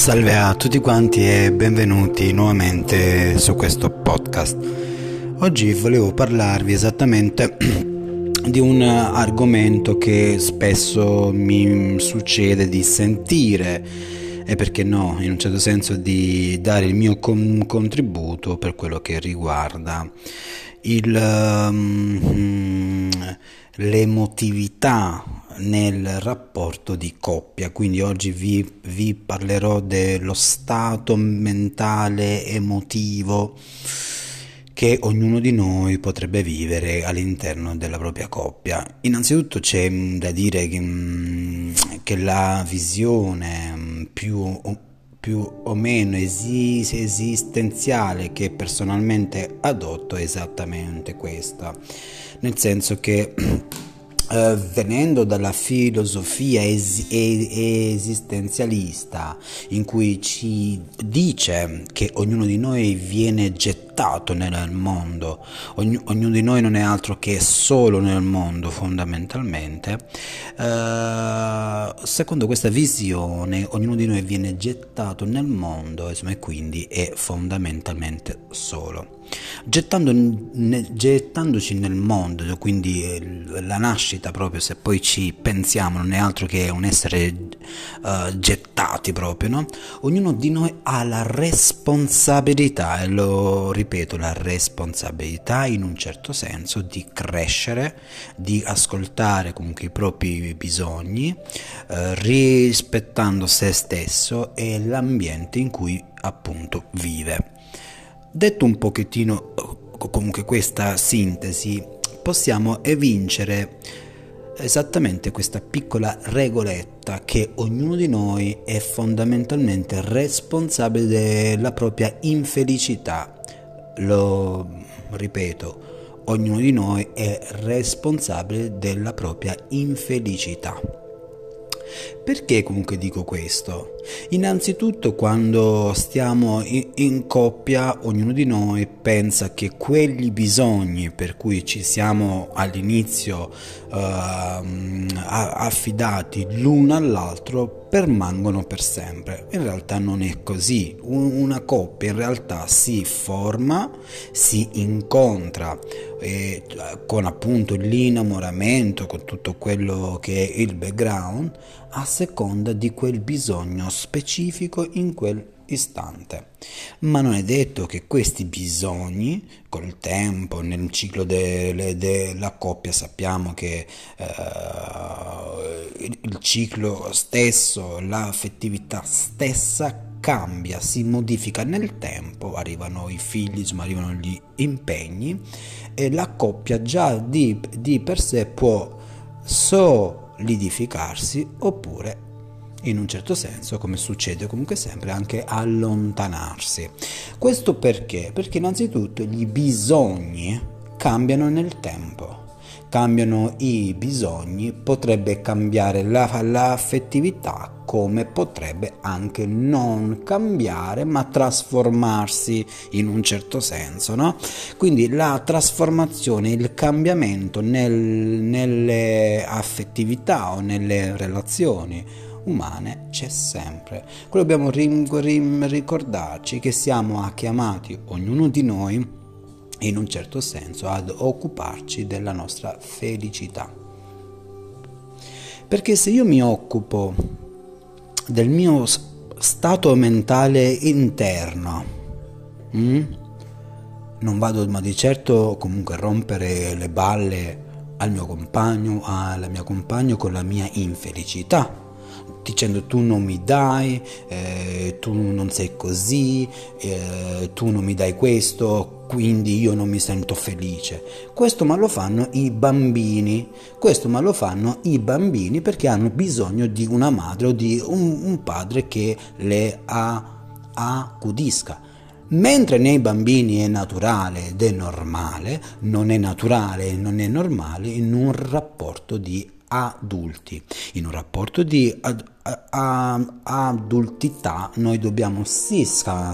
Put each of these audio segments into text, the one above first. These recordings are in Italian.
Salve a tutti quanti e benvenuti nuovamente su questo podcast. Oggi volevo parlarvi esattamente di un argomento che spesso mi succede di sentire e perché no, in un certo senso di dare il mio con- contributo per quello che riguarda il, um, l'emotività nel rapporto di coppia. Quindi oggi vi, vi parlerò dello stato mentale emotivo che ognuno di noi potrebbe vivere all'interno della propria coppia. Innanzitutto c'è da dire che, mm, che la visione mm, più, più, o meno esis- esistenziale che personalmente adotto è esattamente questa, nel senso che Uh, venendo dalla filosofia es- esistenzialista in cui ci dice che ognuno di noi viene gettato nel mondo, Ogn- ognuno di noi non è altro che solo nel mondo fondamentalmente, uh, secondo questa visione ognuno di noi viene gettato nel mondo insomma, e quindi è fondamentalmente solo. Gettando, ne, gettandoci nel mondo, quindi eh, la nascita proprio, se poi ci pensiamo, non è altro che un essere uh, gettati proprio, no? Ognuno di noi ha la responsabilità, e lo ripeto, la responsabilità in un certo senso di crescere, di ascoltare comunque i propri bisogni, uh, rispettando se stesso e l'ambiente in cui appunto vive. Detto un pochettino comunque questa sintesi, possiamo evincere esattamente questa piccola regoletta che ognuno di noi è fondamentalmente responsabile della propria infelicità. Lo ripeto, ognuno di noi è responsabile della propria infelicità. Perché comunque dico questo? Innanzitutto quando stiamo in coppia ognuno di noi pensa che quegli bisogni per cui ci siamo all'inizio uh, affidati l'uno all'altro permangono per sempre. In realtà non è così. Una coppia in realtà si forma, si incontra eh, con appunto l'innamoramento, con tutto quello che è il background, a seconda di quel bisogno specifico in quel istante. Ma non è detto che questi bisogni, col tempo, nel ciclo della de, coppia, sappiamo che eh, il ciclo stesso, l'affettività stessa cambia, si modifica nel tempo, arrivano i figli, insomma, arrivano gli impegni e la coppia già di, di per sé può solidificarsi oppure in un certo senso, come succede comunque sempre, anche allontanarsi. Questo perché? Perché innanzitutto i bisogni cambiano nel tempo. Cambiano i bisogni, potrebbe cambiare la, l'affettività come potrebbe anche non cambiare ma trasformarsi in un certo senso, no? Quindi la trasformazione, il cambiamento nel, nelle affettività o nelle relazioni umane c'è sempre. Quello dobbiamo ricordarci che siamo chiamati, ognuno di noi, in un certo senso, ad occuparci della nostra felicità. Perché se io mi occupo del mio stato mentale interno, hm? non vado ma di certo comunque a rompere le balle al mio compagno, alla mia compagna con la mia infelicità dicendo tu non mi dai, eh, tu non sei così, eh, tu non mi dai questo, quindi io non mi sento felice. Questo ma lo fanno i bambini, questo ma lo fanno i bambini perché hanno bisogno di una madre o di un, un padre che le accudisca. Mentre nei bambini è naturale ed è normale, non è naturale e non è normale in un rapporto di adulti. In un rapporto di ad, a, adultità noi dobbiamo sì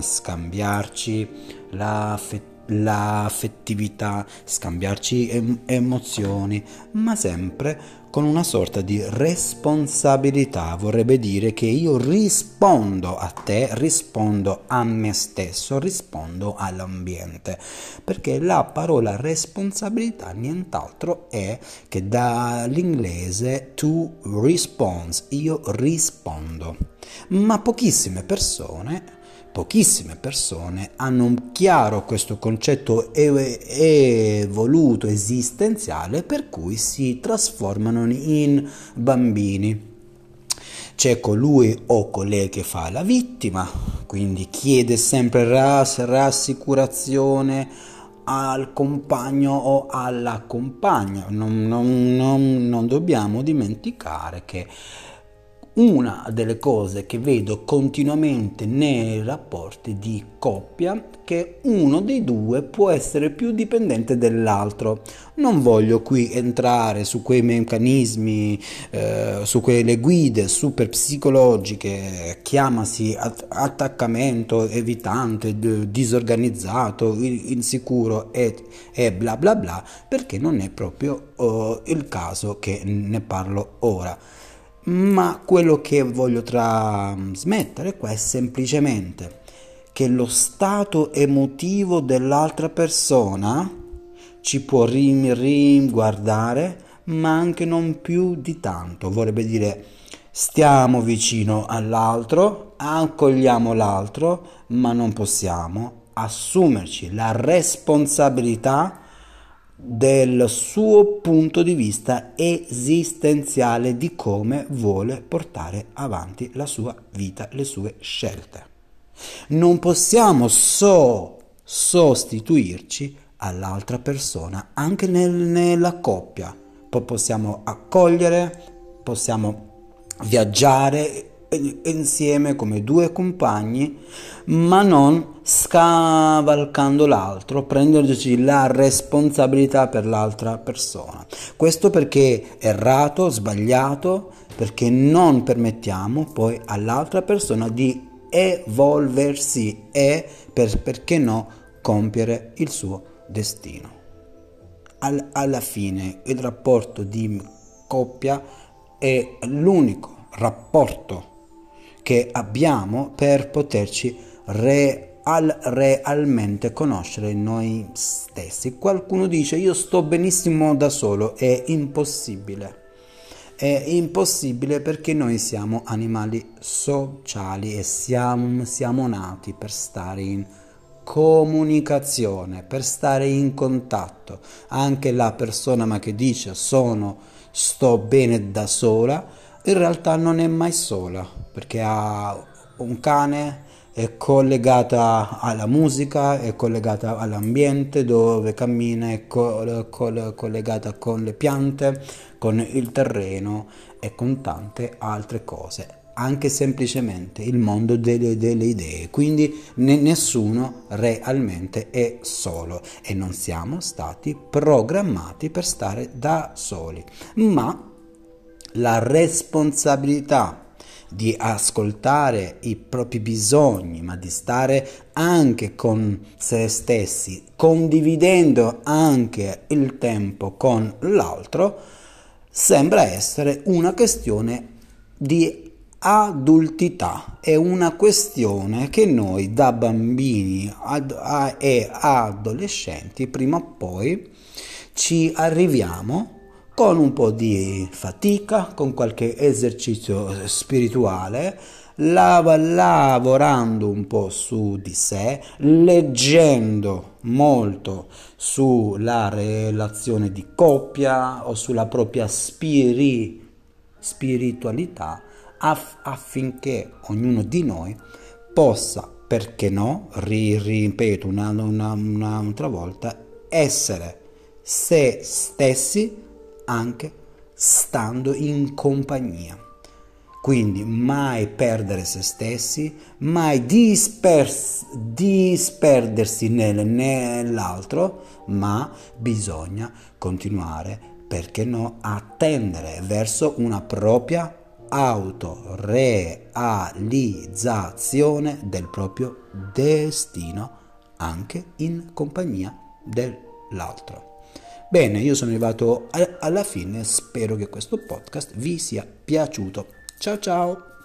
scambiarci l'affettività l'affettività, scambiarci em- emozioni, ma sempre con una sorta di responsabilità, vorrebbe dire che io rispondo a te, rispondo a me stesso, rispondo all'ambiente, perché la parola responsabilità nient'altro è che dall'inglese to response, io rispondo, ma pochissime persone pochissime persone hanno chiaro questo concetto evoluto, esistenziale, per cui si trasformano in bambini. C'è colui o colei che fa la vittima, quindi chiede sempre rassicurazione al compagno o alla compagna. Non, non, non, non dobbiamo dimenticare che una delle cose che vedo continuamente nei rapporti di coppia che uno dei due può essere più dipendente dell'altro. Non voglio qui entrare su quei meccanismi, eh, su quelle guide super psicologiche, chiamasi attaccamento evitante, disorganizzato, insicuro e, e bla bla bla, perché non è proprio uh, il caso che ne parlo ora ma quello che voglio trasmettere qua è semplicemente che lo stato emotivo dell'altra persona ci può riguardare, ma anche non più di tanto. Vorrebbe dire stiamo vicino all'altro, accogliamo l'altro, ma non possiamo assumerci la responsabilità del suo punto di vista esistenziale di come vuole portare avanti la sua vita, le sue scelte. Non possiamo so sostituirci all'altra persona, anche nel, nella coppia. Poi possiamo accogliere, possiamo viaggiare insieme come due compagni, ma non scavalcando l'altro, prendendoci la responsabilità per l'altra persona. Questo perché è errato, sbagliato, perché non permettiamo poi all'altra persona di evolversi e per, perché no compiere il suo destino. All, alla fine il rapporto di coppia è l'unico rapporto che abbiamo per poterci real, realmente conoscere noi stessi. Qualcuno dice io sto benissimo da solo, è impossibile. È impossibile perché noi siamo animali sociali e siamo, siamo nati per stare in comunicazione, per stare in contatto. Anche la persona ma che dice sono sto bene da sola, in realtà non è mai sola perché ha un cane, è collegata alla musica, è collegata all'ambiente dove cammina, è co- co- collegata con le piante, con il terreno e con tante altre cose anche semplicemente il mondo delle, delle idee. Quindi ne, nessuno realmente è solo e non siamo stati programmati per stare da soli, ma la responsabilità di ascoltare i propri bisogni, ma di stare anche con se stessi, condividendo anche il tempo con l'altro, sembra essere una questione di adultità, è una questione che noi da bambini ad, a, e adolescenti prima o poi ci arriviamo con un po' di fatica, con qualche esercizio spirituale, lav- lavorando un po' su di sé, leggendo molto sulla relazione di coppia o sulla propria spiri- spiritualità aff- affinché ognuno di noi possa, perché no, ri- ripeto una, una, una, un'altra volta, essere se stessi anche stando in compagnia. Quindi mai perdere se stessi, mai dispers- disperdersi nel, nell'altro, ma bisogna continuare, perché no, a tendere verso una propria autorealizzazione del proprio destino anche in compagnia dell'altro. Bene, io sono arrivato alla fine, spero che questo podcast vi sia piaciuto. Ciao ciao!